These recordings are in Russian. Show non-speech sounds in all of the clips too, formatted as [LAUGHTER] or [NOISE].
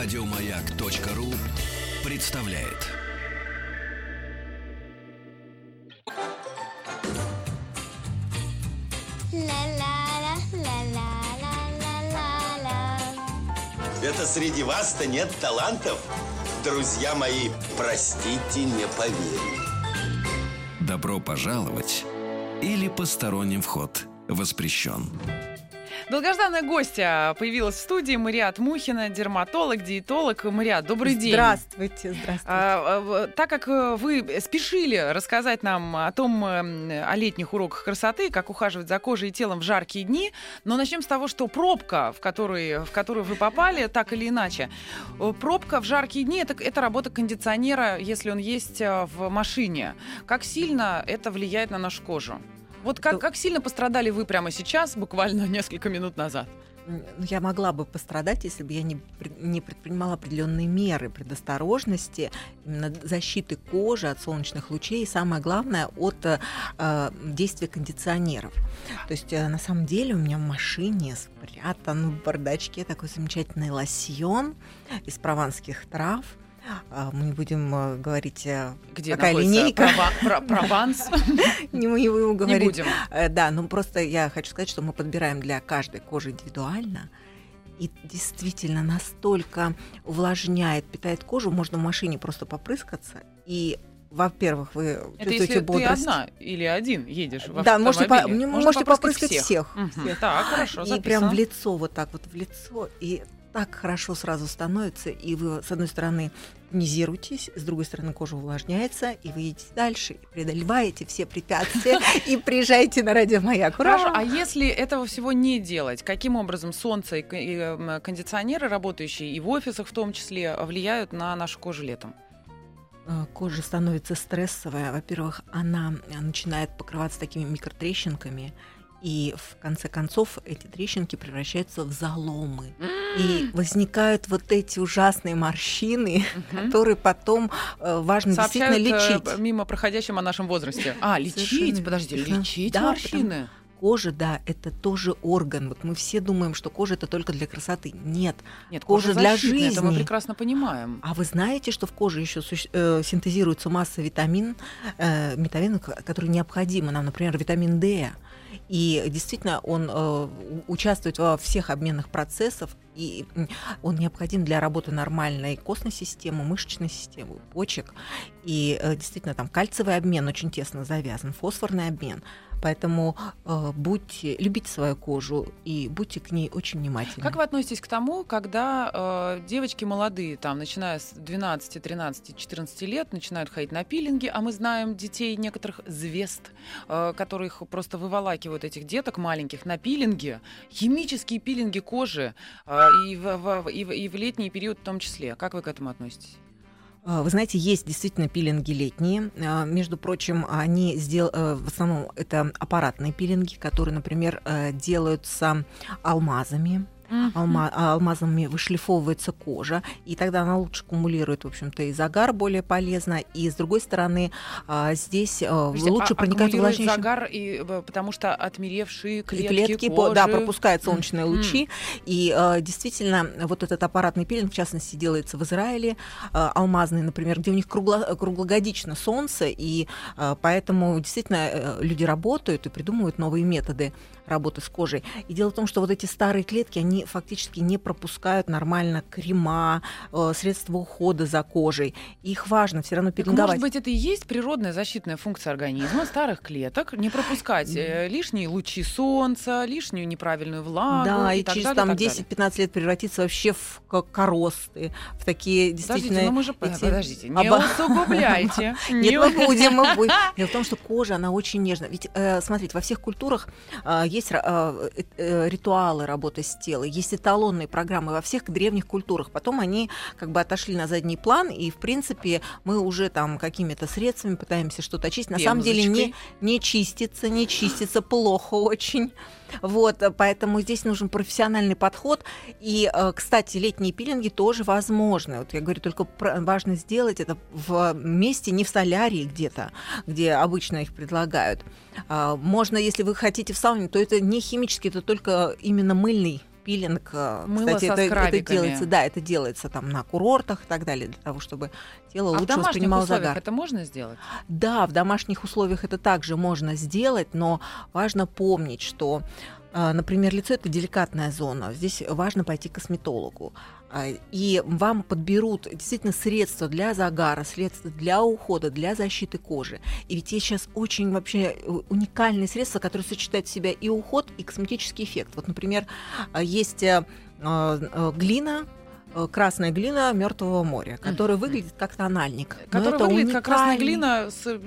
Радиомаяк.ру представляет. Это среди вас-то нет талантов? Друзья мои, простите, не поверю. Добро пожаловать или посторонним вход воспрещен. Долгожданная гостья появилась в студии Мариат Мухина, дерматолог, диетолог. Мариат, добрый день. Здравствуйте, здравствуйте. А, так как э, вы спешили рассказать нам о том, э, о летних уроках красоты, как ухаживать за кожей и телом в жаркие дни, но начнем с того, что пробка, в, которой, в которую вы попали, так или иначе, э, пробка в жаркие дни это, это работа кондиционера, если он есть в машине. Как сильно это влияет на нашу кожу? Вот как, как сильно пострадали вы прямо сейчас, буквально [LAUGHS] несколько минут назад? Ну, я могла бы пострадать, если бы я не, не предпринимала определенные меры предосторожности, именно защиты кожи от солнечных лучей и самое главное от э, действия кондиционеров. То есть э, на самом деле у меня в машине спрятан в бардачке такой замечательный лосьон из прованских трав мы не будем э, говорить, э, Где какая линейка. Прованс? [LAUGHS] Не мы будем говорить. Не будем. Э, да, ну просто я хочу сказать, что мы подбираем для каждой кожи индивидуально. И действительно настолько увлажняет, питает кожу, можно в машине просто попрыскаться. И во-первых, вы Это чувствуете если бодрость. ты одна или один едешь в Да, можете, по, можете, попрыскать всех. всех. Всех. Так, хорошо, И записано. прям в лицо, вот так вот в лицо. И так хорошо сразу становится, и вы, с одной стороны, тонизируетесь, с другой стороны, кожа увлажняется, и вы едете дальше, и преодолеваете все препятствия, [LAUGHS] и приезжаете на радиомаяк. Хорошо, Ура! а если этого всего не делать, каким образом солнце и, к- и, м, кондиционеры, работающие и в офисах в том числе, влияют на нашу кожу летом? Э, Кожа становится стрессовая. Во-первых, она э, начинает покрываться такими микротрещинками, и в конце концов эти трещинки превращаются в заломы. [GASPS] И возникают вот эти ужасные морщины, которые потом э, важно Сообщают действительно э, лечить. мимо проходящим о нашем возрасте. А, лечить, Совершенно подожди, лечить Да, морщины? Кожа, да, это тоже орган. Вот мы все думаем, что кожа это только для красоты. Нет. Нет, Кожа кожа для защитная, Это мы жизни. прекрасно понимаем. А вы знаете, что в коже еще суще- э, синтезируется масса витамин, э, витаминов, ко- которые необходимы нам, например, витамин D. И действительно, он э, участвует во всех обменных процессах, и он необходим для работы нормальной костной системы, мышечной системы, почек. И э, действительно, там кальциевый обмен очень тесно завязан, фосфорный обмен. Поэтому э, будьте, любите свою кожу и будьте к ней очень внимательны. Как вы относитесь к тому, когда э, девочки молодые, там, начиная с 12, 13, 14 лет, начинают ходить на пилинги, а мы знаем детей некоторых звезд, э, которых просто выволакивают этих деток маленьких на пилинги, химические пилинги кожи, э, и, в, в- и, в, и в летний период в том числе. Как вы к этому относитесь? А, Вы знаете, есть действительно пилинги летние. А, Между прочим, они сдел... э, в основном это аппаратные пилинги, которые, например, э, делаются алмазами. Алма- а, алмазами вышлифовывается кожа, и тогда она лучше кумулирует, в общем-то, и загар более полезно, и с другой стороны а, здесь Подождите, лучше а- проникает увлажняющий загар, и, э, потому что отмеревшие и клетки, клетки, кожи... да, пропускают солнечные М. лучи. И э, действительно, вот этот аппаратный пилинг, в частности, делается в Израиле, э, алмазный, например, где у них кругло- круглогодично солнце, и э, поэтому действительно э, люди работают и придумывают новые методы работы с кожей. И дело в том, что вот эти старые клетки, они фактически не пропускают нормально крема, э, средства ухода за кожей. Их важно все равно Так, пилинговать. может быть, это и есть природная защитная функция организма, старых клеток, не пропускать э, лишние лучи солнца, лишнюю неправильную влагу Да, и, и так через далее, там и так далее. 10-15 лет превратиться вообще в ко- коросты, в такие Подождите, действительно... ну мы же... эти- Подождите, не оба- усугубляйте. [LAUGHS] Нет, Не мы будем, мы будем. [LAUGHS] Дело в том, что кожа, она очень нежная. Ведь, э, смотрите, во всех культурах э, есть э, э, э, ритуалы работы с телом, есть эталонные программы во всех древних культурах. Потом они как бы отошли на задний план, и, в принципе, мы уже там какими-то средствами пытаемся что-то очистить. На самом деле не, Пемзочкой. не чистится, не чистится, плохо очень. Вот, э, поэтому здесь нужен профессиональный подход. И, э, кстати, летние пилинги тоже возможны. Вот я говорю, только важно сделать это в месте, не в солярии где-то, где обычно их предлагают. А, Можно, если вы хотите в сауне, то это не химический, это только именно мыльный пилинг, э, Мыло кстати, это, это делается, да, это делается там на курортах и так далее, для того, чтобы тело А в лучше домашних воспринимало условиях загар. это можно сделать? Да, в домашних условиях это также можно сделать, но важно помнить, что, э, например, лицо это деликатная зона. Здесь важно пойти к косметологу. А, И вам подберут действительно средства для загара, средства для ухода, для защиты кожи. И ведь есть сейчас очень вообще э, уникальные средства, которые сочетают в себя и уход, и косметический эффект. Вот, например, а, есть э, э, глина, красная глина Мертвого моря, которая выглядит как тональник. Это выглядит как красная уникальный- глина с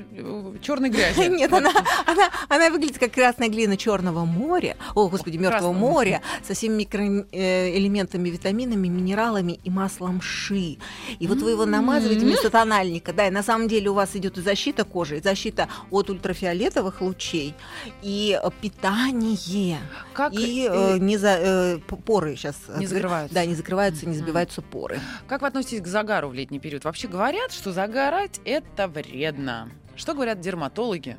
черной грязью. [LAUGHS] Нет, она, она, она выглядит как красная глина Черного моря, о, господи, Мертвого моря, со всеми микроэлементами, витаминами, минералами и маслом ши. И вот вы его намазываете М. вместо тональника, да, и на самом деле у вас идет и защита кожи, и защита от ультрафиолетовых лучей, и э, питание, Как, и э, э, не за, э, поры сейчас. Не закрываются. Да, не закрываются, не Мгм. Забиваются поры. как вы относитесь к загару в летний период? Вообще говорят, что загорать это вредно. Что говорят дерматологи?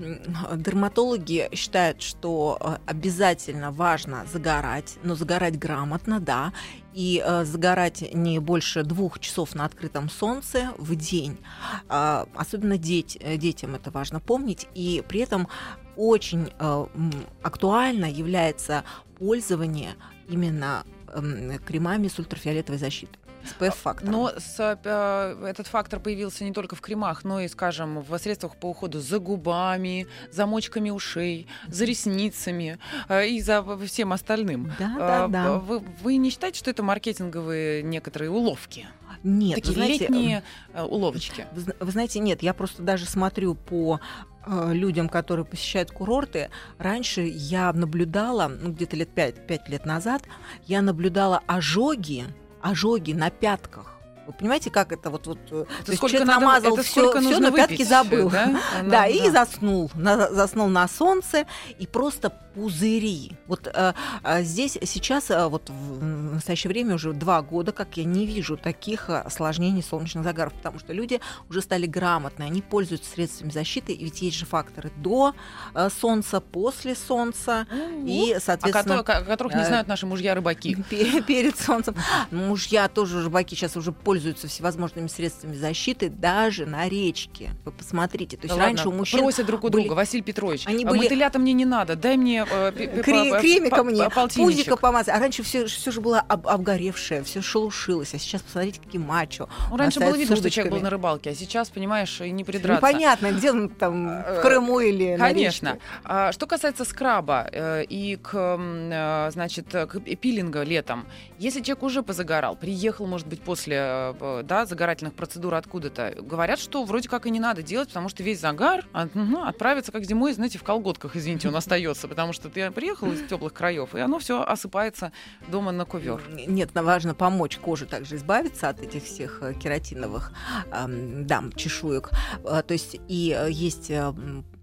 Дерматологи считают, что э, обязательно важно загорать, но загорать грамотно, да, и э, загорать не больше двух часов на открытом солнце в день. А, особенно деть- э, детям это важно помнить, и при этом очень э, актуально является пользование именно кремами с ультрафиолетовой защитой. SPF-фактором. Но с, э, этот фактор появился не только в кремах, но и, скажем, в средствах по уходу за губами, за мочками ушей, за ресницами э, и за всем остальным. Да, да, Э, да. Вы, вы не считаете, что это маркетинговые некоторые уловки? Нет, Такие знаете, летние э, уловочки. Вы, вы знаете, нет, я просто даже смотрю по э, людям, которые посещают курорты. Раньше я наблюдала, ну, где-то лет пять, пять лет назад, я наблюдала ожоги, ожоги на пятках. Вы понимаете, как это вот... вот э, то есть сколько человек надо- намазал это всё нужно на пятки забыл. да? [LAUGHS] Да, Она- и заснул. На- заснул на солнце, и просто пузыри. Вот э, э, здесь сейчас, э, вот в настоящее время уже два года, как я не вижу таких э, осложнений солнечных загаров, потому что люди уже стали грамотны, они пользуются средствами защиты, и ведь есть же факторы до э, солнца, после солнца, и, а соответственно... кото- ко- которых не знают наши мужья-рыбаки. [LAUGHS] Пе- Перед солнцем. Мужья тоже рыбаки сейчас уже пользуются всевозможными средствами защиты, даже на речке. Вы посмотрите. То есть Да раньше ладно, у мужчин просят друг у были- друга, Василий Петрович, Они а были- мотыля-то мне не надо, дай мне э, пи- пи- Кре- по- кремика по- мне, пузика помазать. А раньше все, все же было об- обгоревшее, все шелушилось. А сейчас посмотрите, какие мачо. Ну, раньше было видно, что человек был на рыбалке, а сейчас, понимаешь, и не придраться. Непонятно, где он там, Э, в Крыму или Конечно. А, что касается скраба э, и к, э, значит, к пилинга летом, если человек уже позагорал, приехал, может быть, после э, да, загорательных процедур откуда-то, говорят, что вроде как и не надо делать, потому что весь загар от- отправится как зимой, знаете, в колготках, извините, он остается, потому что ты приехал из теплых краев, и оно все осыпается дома на ковер. Нет, но важно помочь коже также избавиться от этих всех э, кератиновых дам, чешуек. Э, То есть и э, есть э,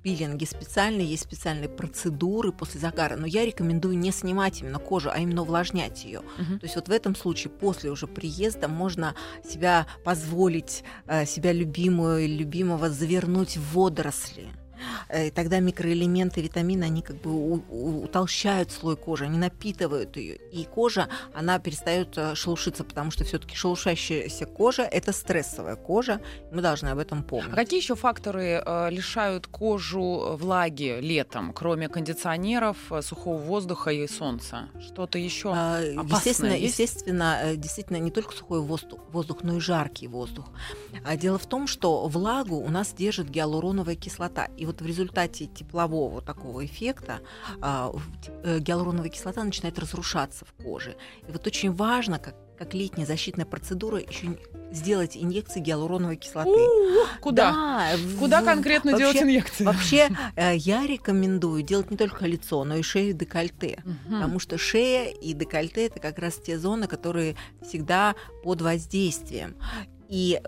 пилинги специальные, есть специальные процедуры после загара, но я рекомендую не снимать именно кожу, а именно увлажнять ее. Мгм. То есть вот в этом случае после уже приезда можно себя позволить, себя любимую или любимого завернуть в водоросли. Э, И тогда микроэлементы, витамины, они как бы у- у- утолщают слой кожи, они напитывают ее. И кожа, она перестает э, шелушиться, потому что все-таки шелушащаяся кожа – это стрессовая кожа. Мы должны об этом А помнить. какие еще факторы э, лишают кожу влаги летом, кроме кондиционеров, э, сухого воздуха и солнца? Что-то еще? А, опасное Естественно, есть? естественно, э, действительно не только сухой воздух, воздух, но и жаркий воздух. А Дело в том, что влагу у нас держит гиалуроновая кислота. И вот в результате теплового такого эффекта а, в- э, гиалуроновая кислота начинает разрушаться в коже. И вот очень важно, как, как летняя защитная процедура, еще сделать инъекции гиалуроновой кислоты. У, Куда? Да, в- Куда конкретно вообще- делать инъекции? Вообще, э, я рекомендую делать не только лицо, но и шею и декольте. Мгм. Потому что шея и декольте это как раз те зоны, которые всегда под воздействием. И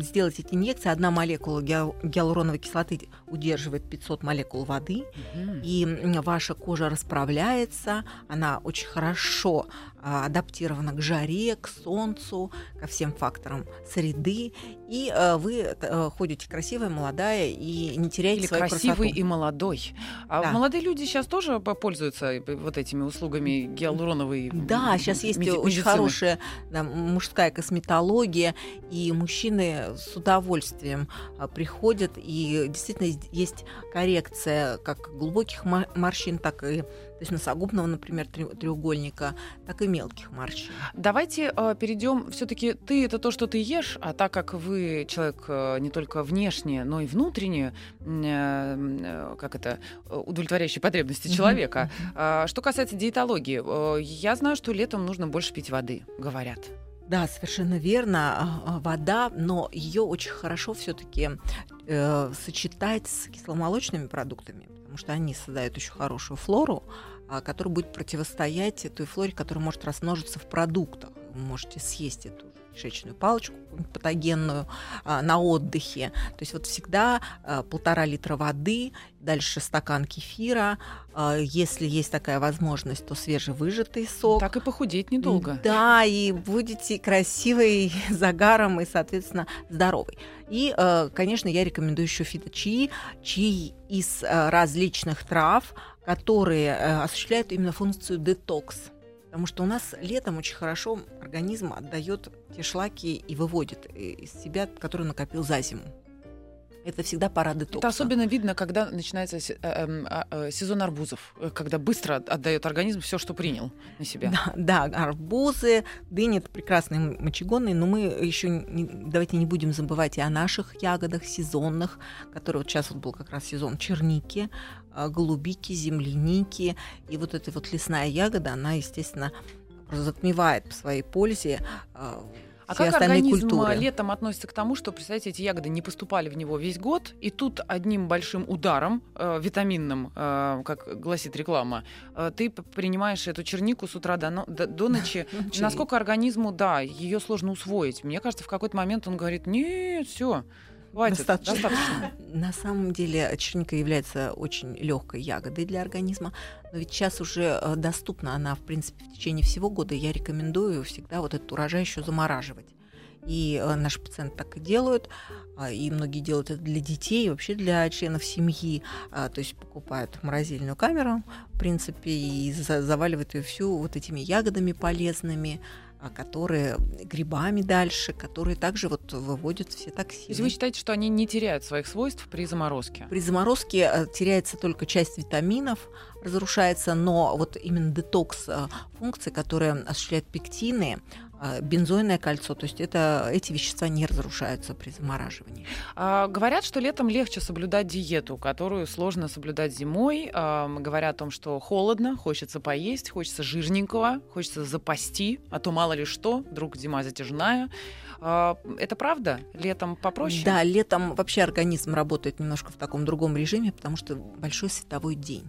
сделать эти инъекции, одна молекула гиал- гиалуроновой кислоты удерживает 500 молекул воды, Мгм. и ваша кожа расправляется, она очень хорошо а, адаптирована к жаре, к солнцу, ко всем факторам среды, и э, вы э, ходите красивая, молодая и не теряете Или свою красивый красоту. и молодой. А Да. молодые люди сейчас тоже по- пользуются э, вот этими услугами гиалуроновой Да, сейчас есть меди- очень медицины? хорошая да, мужская косметология, и мужчины с удовольствием а, приходят, и действительно есть- коррекция как глубоких морщин, так и то есть носогубного, например, тре- треугольника, так и мелких морщин. Давайте э, перейдем. Все-таки ты это то, что ты ешь, а так как вы человек э, не только внешне, но и внутренне, э, э, как это, э, удовлетворяющие потребности человека. А, Что касается диетологии, э, я знаю, что летом нужно больше пить воды, говорят. Да, совершенно верно. а, а, Вода, но ее очень хорошо все-таки сочетать с кисломолочными продуктами, потому что они создают очень хорошую флору, а, которая будет противостоять той флоре, которая может размножиться в продуктах. Вы можете съесть эту кишечную палочку патогенную а, на отдыхе. То есть вот всегда а, полтора литра воды, дальше стакан кефира. А, если есть такая возможность, то свежевыжатый сок. Так и похудеть недолго. Да, и будете красивой, [LAUGHS] загаром и, соответственно, здоровой. И, конечно, я рекомендую еще фиточаи, чаи из различных трав, которые осуществляют именно функцию детокс. Потому что у нас летом очень хорошо организм отдает те шлаки и выводит э, из себя, которые накопил за зиму. Это всегда пора детокса. Это особенно видно, когда начинается э, эм, а, э, сезон арбузов, э, когда быстро отдает организм все, что принял на себя. Да, да, арбузы, дыни это прекрасные мочегонные, но мы еще не, давайте не будем забывать и о наших ягодах сезонных, которые вот сейчас вот был как раз сезон черники, голубики, земляники, и вот эта вот лесная ягода, она, естественно, затмевает по своей пользе а, все как остальные организм культуры. а, летом относится к тому, что, представьте, эти ягоды не поступали в него весь год, и тут одним большим ударом э, витаминным, э, как гласит реклама, э, ты принимаешь эту чернику с утра до, до, до ночи. [LAUGHS] Насколько организму, да, ее сложно усвоить. Мне кажется, в какой-то момент он говорит, нет, все, хватит, Достаточно. достаточно. [LAUGHS] На самом деле черника является очень легкой ягодой для организма, но ведь сейчас уже э, доступна она, в принципе, в течение всего года. Я рекомендую всегда вот этот урожай еще замораживать. И э, наши пациенты так и делают, а, и многие делают это для детей, и вообще для членов семьи. А, То есть покупают морозильную камеру, в принципе, и за- заваливают ее всю вот этими ягодами полезными, которые грибами дальше, которые также вот выводят все То есть токсины. вы считаете, что они не теряют своих свойств при заморозке? При заморозке э, теряется только часть витаминов, разрушается, но вот именно детокс э, функции, которые осуществляют пектины, бензойное кольцо, то есть это, эти вещества не разрушаются при замораживании. А, говорят, что летом легче соблюдать диету, которую сложно соблюдать зимой. А, говорят о том, что холодно, хочется поесть, хочется жирненького, хочется запасти, а то мало ли что, вдруг зима затяжная. А, это правда? Летом попроще? Да, летом вообще организм работает немножко в таком другом режиме, потому что большой световой день.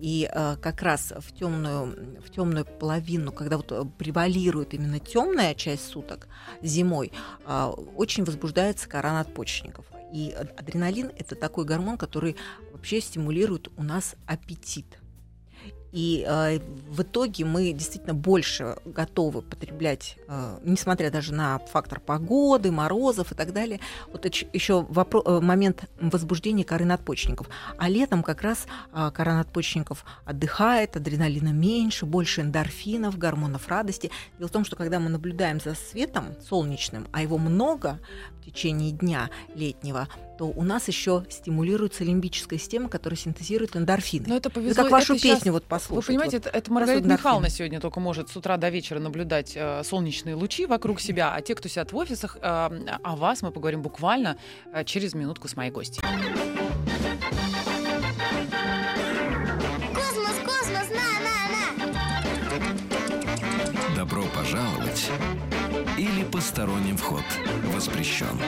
И э, как раз в темную, в темную половину, когда вот э, превалирует именно темная часть суток зимой, э, очень возбуждается кора надпочечников. И ад- адреналин это такой гормон, который вообще стимулирует у нас аппетит. И э, в итоге мы действительно больше готовы потреблять, э, несмотря даже на фактор погоды, морозов и так далее. Вот еще момент возбуждения коры надпочечников. А летом как раз э, кора надпочечников отдыхает, адреналина меньше, больше эндорфинов, гормонов радости. Дело в том, что когда мы наблюдаем за светом солнечным, а его много в течение дня летнего, то у нас еще стимулируется лимбическая система, которая синтезирует эндорфины. Но это повезло. Это как вашу это песню вот Вы послушать. понимаете, вот. это, это Маргарита эндорфины. Михайловна сегодня только может с утра до вечера наблюдать э, солнечные лучи вокруг себя, а те, кто сидят в офисах, э, о вас мы поговорим буквально э, через минутку с моей гостью. Космос, космос, на, на, на! Добро пожаловать или посторонним вход воспрещен.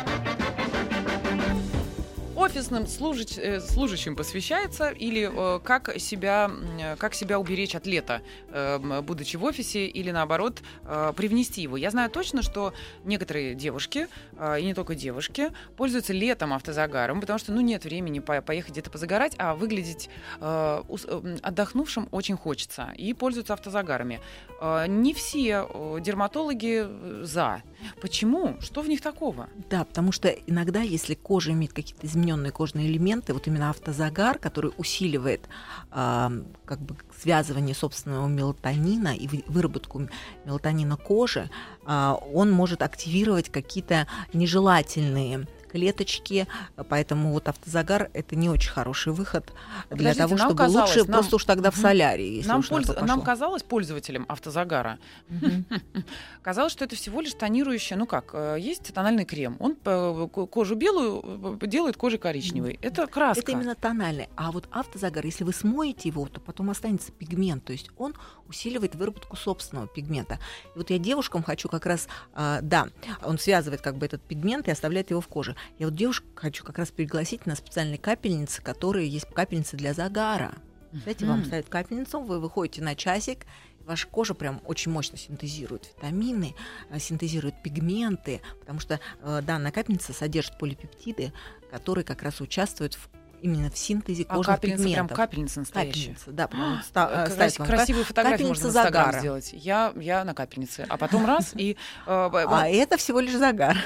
Офисным служащ- э, служащим посвящается или э, как себя э, как себя уберечь от лета, э, будучи в офисе, или наоборот э, привнести его? Я знаю точно, что некоторые девушки э, и не только девушки пользуются летом автозагаром, потому что ну нет времени по- поехать где-то позагорать, а выглядеть э, э, отдохнувшим очень хочется и пользуются автозагарами. Э, не все э, дерматологи за. Почему? Что в них такого? Да, потому что иногда, если кожа имеет какие-то измененные кожные элементы, вот именно автозагар, который усиливает а, как бы связывание собственного мелатонина и вы- выработку мелатонина кожи, а, он может активировать какие-то нежелательные клеточки, поэтому вот автозагар это не очень хороший выход для Подождите, того, чтобы казалось, лучше нам- просто уж тогда в солярии, если Нам, польз- нам казалось, пользователям автозагара, [LAUGHS] казалось, что это всего лишь тонирующее, ну как, э, есть тональный крем, он э, ко- кожу белую э, делает кожей коричневой. Это краска. Это именно тональный. А вот автозагар, если вы смоете его, то потом останется пигмент. То есть он усиливает выработку собственного пигмента. И вот я девушкам хочу как раз, а, да, он связывает как бы этот пигмент и оставляет его в коже. Я вот девушек хочу как раз пригласить на специальные капельницы, которые есть капельницы для загара. Знаете, вам ставят капельницу, вы выходите на часик, ваша кожа прям очень мощно синтезирует витамины, э, синтезирует пигменты, потому что э, данная капельница содержит полипептиды, которые как раз участвуют в, именно в синтезе А кожных капельница прям пигментов. капельница настоящая. Капельница, да, прям вот ста- э, Крас- красивые фотографии капельница можно в Инстаграм загара. сделать. Я, я на капельнице. А потом раз и... э, б- А это всего лишь загар.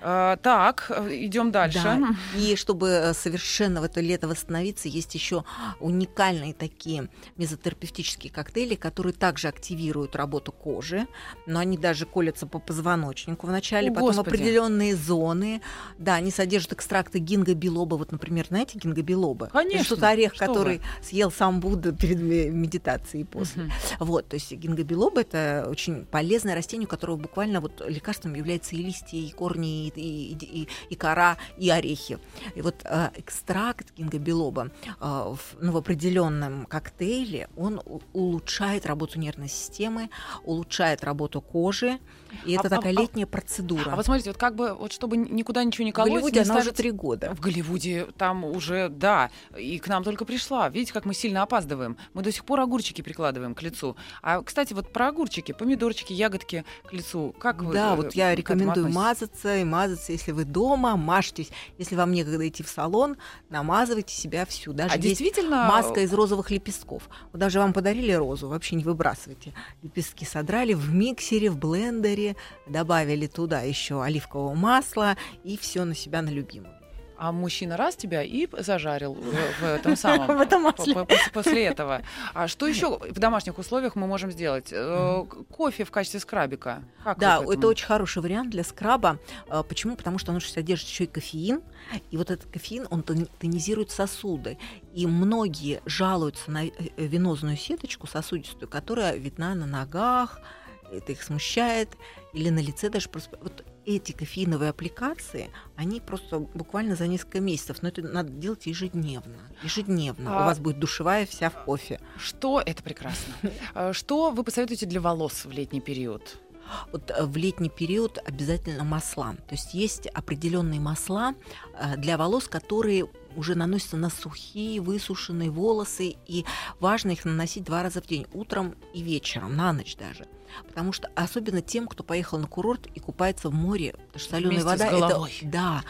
э, Так, э, идем дальше. Да. И чтобы э, совершенно в это лето восстановиться, есть еще уникальные такие мезотерапевтические коктейли, которые также активируют работу кожи, но они даже колятся по позвоночнику вначале, О, потом Господи. определенные зоны. Да, они содержат экстракты гинго-билоба. Вот, например, знаете гинго-билоба? Конечно. Это что-то орех, Что который съел сам Будда перед ме- медитацией и после. Мгм. Вот, то есть гинго-билоба это очень полезное растение, у которого буквально вот лекарством является и листья, и корни, и, и, и- и кора, и орехи. И вот э, экстракт гинго-билоба э, в, ну, в определенном коктейле, он улучшает работу нервной системы, улучшает работу кожи, и А- это а- такая а- летняя процедура. А вот смотрите, вот как бы, вот чтобы никуда ничего не в колоть, Голливуде не она уже ставить- три года. В Голливуде там уже, да, и к нам только пришла. Видите, как мы сильно опаздываем. Мы до сих пор огурчики прикладываем к лицу. А, кстати, вот про огурчики, помидорчики, ягодки к лицу. Как вы Да, э, вот я рекомендую мазаться и мазаться, если вы дома, мажьтесь. Если вам некогда идти в салон, намазывайте себя всю. Даже А действительно... маска из розовых лепестков. Вот даже вам подарили розу, вообще не выбрасывайте. Лепестки содрали в миксере, в блендере, добавили туда еще оливкового масла и все на себя на любимую. А мужчина раз тебя и зажарил в, в этом [LAUGHS] самом. В этом масле. После этого. А что еще в домашних условиях мы можем сделать? Э, Кофе в качестве скрабика. Как Да, это очень хороший вариант для скраба. А, Почему? Потому что он же содержит еще и кофеин, и вот этот кофеин, он тон- тонизирует сосуды. И многие жалуются на э, э, венозную сеточку сосудистую, которая видна на ногах, это их смущает, или на лице даже просто... Вот эти кофеиновые аппликации, они просто буквально за несколько месяцев, но это надо делать ежедневно. Ежедневно. А- У вас будет душевая вся в кофе. Что это прекрасно? Э, [LAUGHS] Что вы посоветуете для волос в летний период? Вот э, в летний период обязательно масла. То есть есть определенные масла э, для волос, которые уже наносятся на сухие, высушенные волосы, и важно их наносить два раза в день, утром и вечером, на ночь даже. Потому что особенно тем, кто поехал на курорт и купается в море, потому что соленая вода, это, да,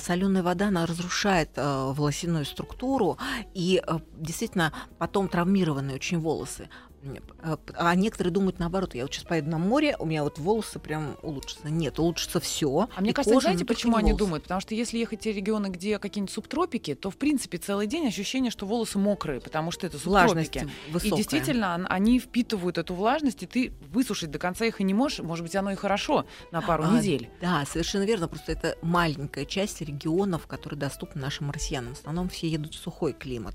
соленая вода, она разрушает э, волосяную структуру, и э, действительно потом травмированные очень волосы. Э, А некоторые думают наоборот, я вот сейчас поеду на море, у меня вот волосы прям улучшатся. Нет, улучшится все. А мне кажется, знаете, почему они думают? Потому что если ехать в те регионы, где какие-нибудь субтропики, то, в принципе, целый день ощущение, что волосы мокрые, потому что это субтропики. И действительно, он- они впитывают эту влажность, и ты высушить до конца их и не можешь. Может быть, оно и хорошо на пару А, недель. Да, совершенно верно. Просто это маленькая часть регионов, которые доступны нашим россиянам. В основном все едут в сухой климат.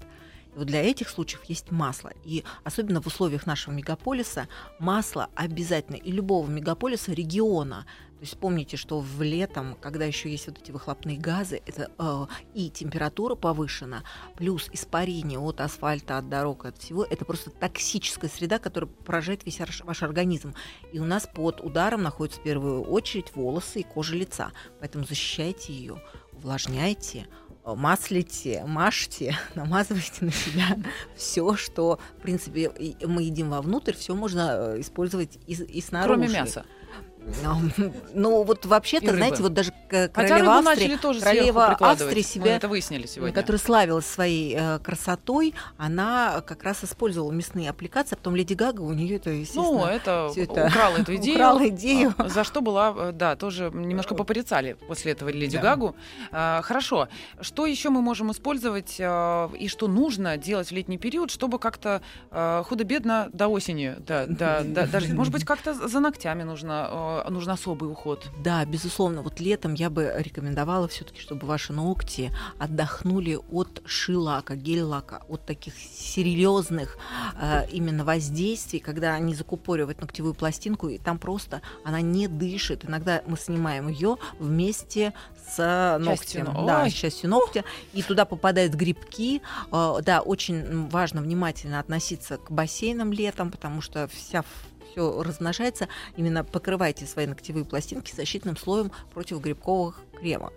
Вот для этих случаев есть масло. И особенно в условиях нашего мегаполиса масло обязательно и любого мегаполиса региона. То есть помните, что в летом, когда еще есть вот эти выхлопные газы, это э, и температура повышена, плюс испарение от асфальта, от дорог, от всего, это просто токсическая среда, которая поражает весь ваш- организм. И у нас под ударом находятся в первую очередь волосы и кожа лица. Поэтому защищайте ее, увлажняйте, маслите, мажьте, [LAUGHS] намазывайте на себя все, что, в принципе, мы едим вовнутрь, все можно э, использовать и, и снаружи. Кроме мяса. Ам, Ну, вот вообще-то, знаете, вот даже Хотя королева Австрии, королева. Австрии себя это выяснили сегодня. которая славилась своей э, красотой, она как раз использовала мясные аппликации, а потом Леди Гага у нее это, естественно, Ну, это, это украла эту [LAUGHS] идею. украла идею. а, За что была, э, да, тоже немножко попорицали после этого Леди Да. Гагу. А, Хорошо. Что еще мы можем использовать э, и что нужно делать в летний период, чтобы как-то э, худо-бедно до осени, да, да, да, дожить? Может быть, как-то за ногтями нужно, э, нужен особый уход? Да, безусловно. Вот летом я бы рекомендовала все-таки, чтобы ваши ногти отдохнули от ши-лака, гель-лака, от таких серьезных э, именно воздействий, когда они закупоривают ногтевую пластинку, и там просто она не дышит. Иногда мы снимаем ее вместе с Частью ногтем. но- Да, Ой. с частью ногтя. И туда попадают грибки. Э, Да, очень важно внимательно относиться к бассейнам летом, потому что вся все размножается. Именно покрывайте свои ногтевые пластинки защитным слоем против грибковых крема.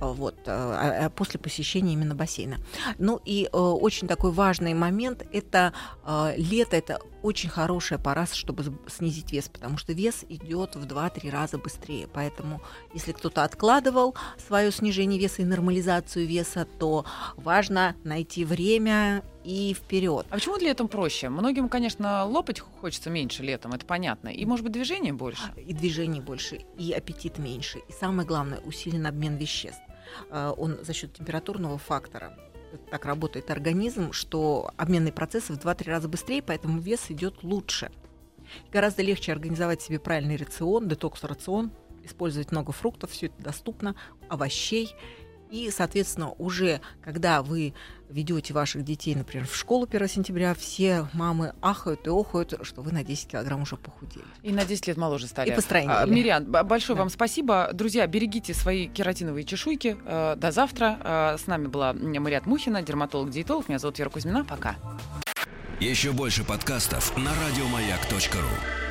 Вот, а, а после посещения именно бассейна. Ну и э, очень такой важный момент это э, лето это очень хорошая пора, чтобы снизить вес, потому что вес идет в 2-3 раза быстрее. Поэтому, если кто-то откладывал свое снижение веса и нормализацию веса, то важно найти время и вперед. А почему летом проще? Многим, конечно, лопать хочется меньше летом, это понятно. И, может быть, движение больше? и движений больше, и аппетит меньше. И самое главное, усилен обмен веществ. А, Он за счет температурного фактора так работает организм, что обменные процессы в 2-3 раза быстрее, поэтому вес идет лучше. Гораздо легче организовать себе правильный рацион, детокс-рацион, использовать много фруктов, все это доступно, овощей. И, соответственно, уже когда вы ведете ваших детей, например, в школу 1 сентября, все мамы ахают и охают, что вы на 10 килограмм уже похудели. И на 10 лет моложе стали. И постройнели. А, Мириан, б- большое Да. вам спасибо. Друзья, берегите свои кератиновые чешуйки. Э, До завтра. Э, С нами была Мариат Мухина, дерматолог-диетолог. Меня зовут Вера Кузьмина. Пока. Еще больше подкастов на радиомаяк.ру.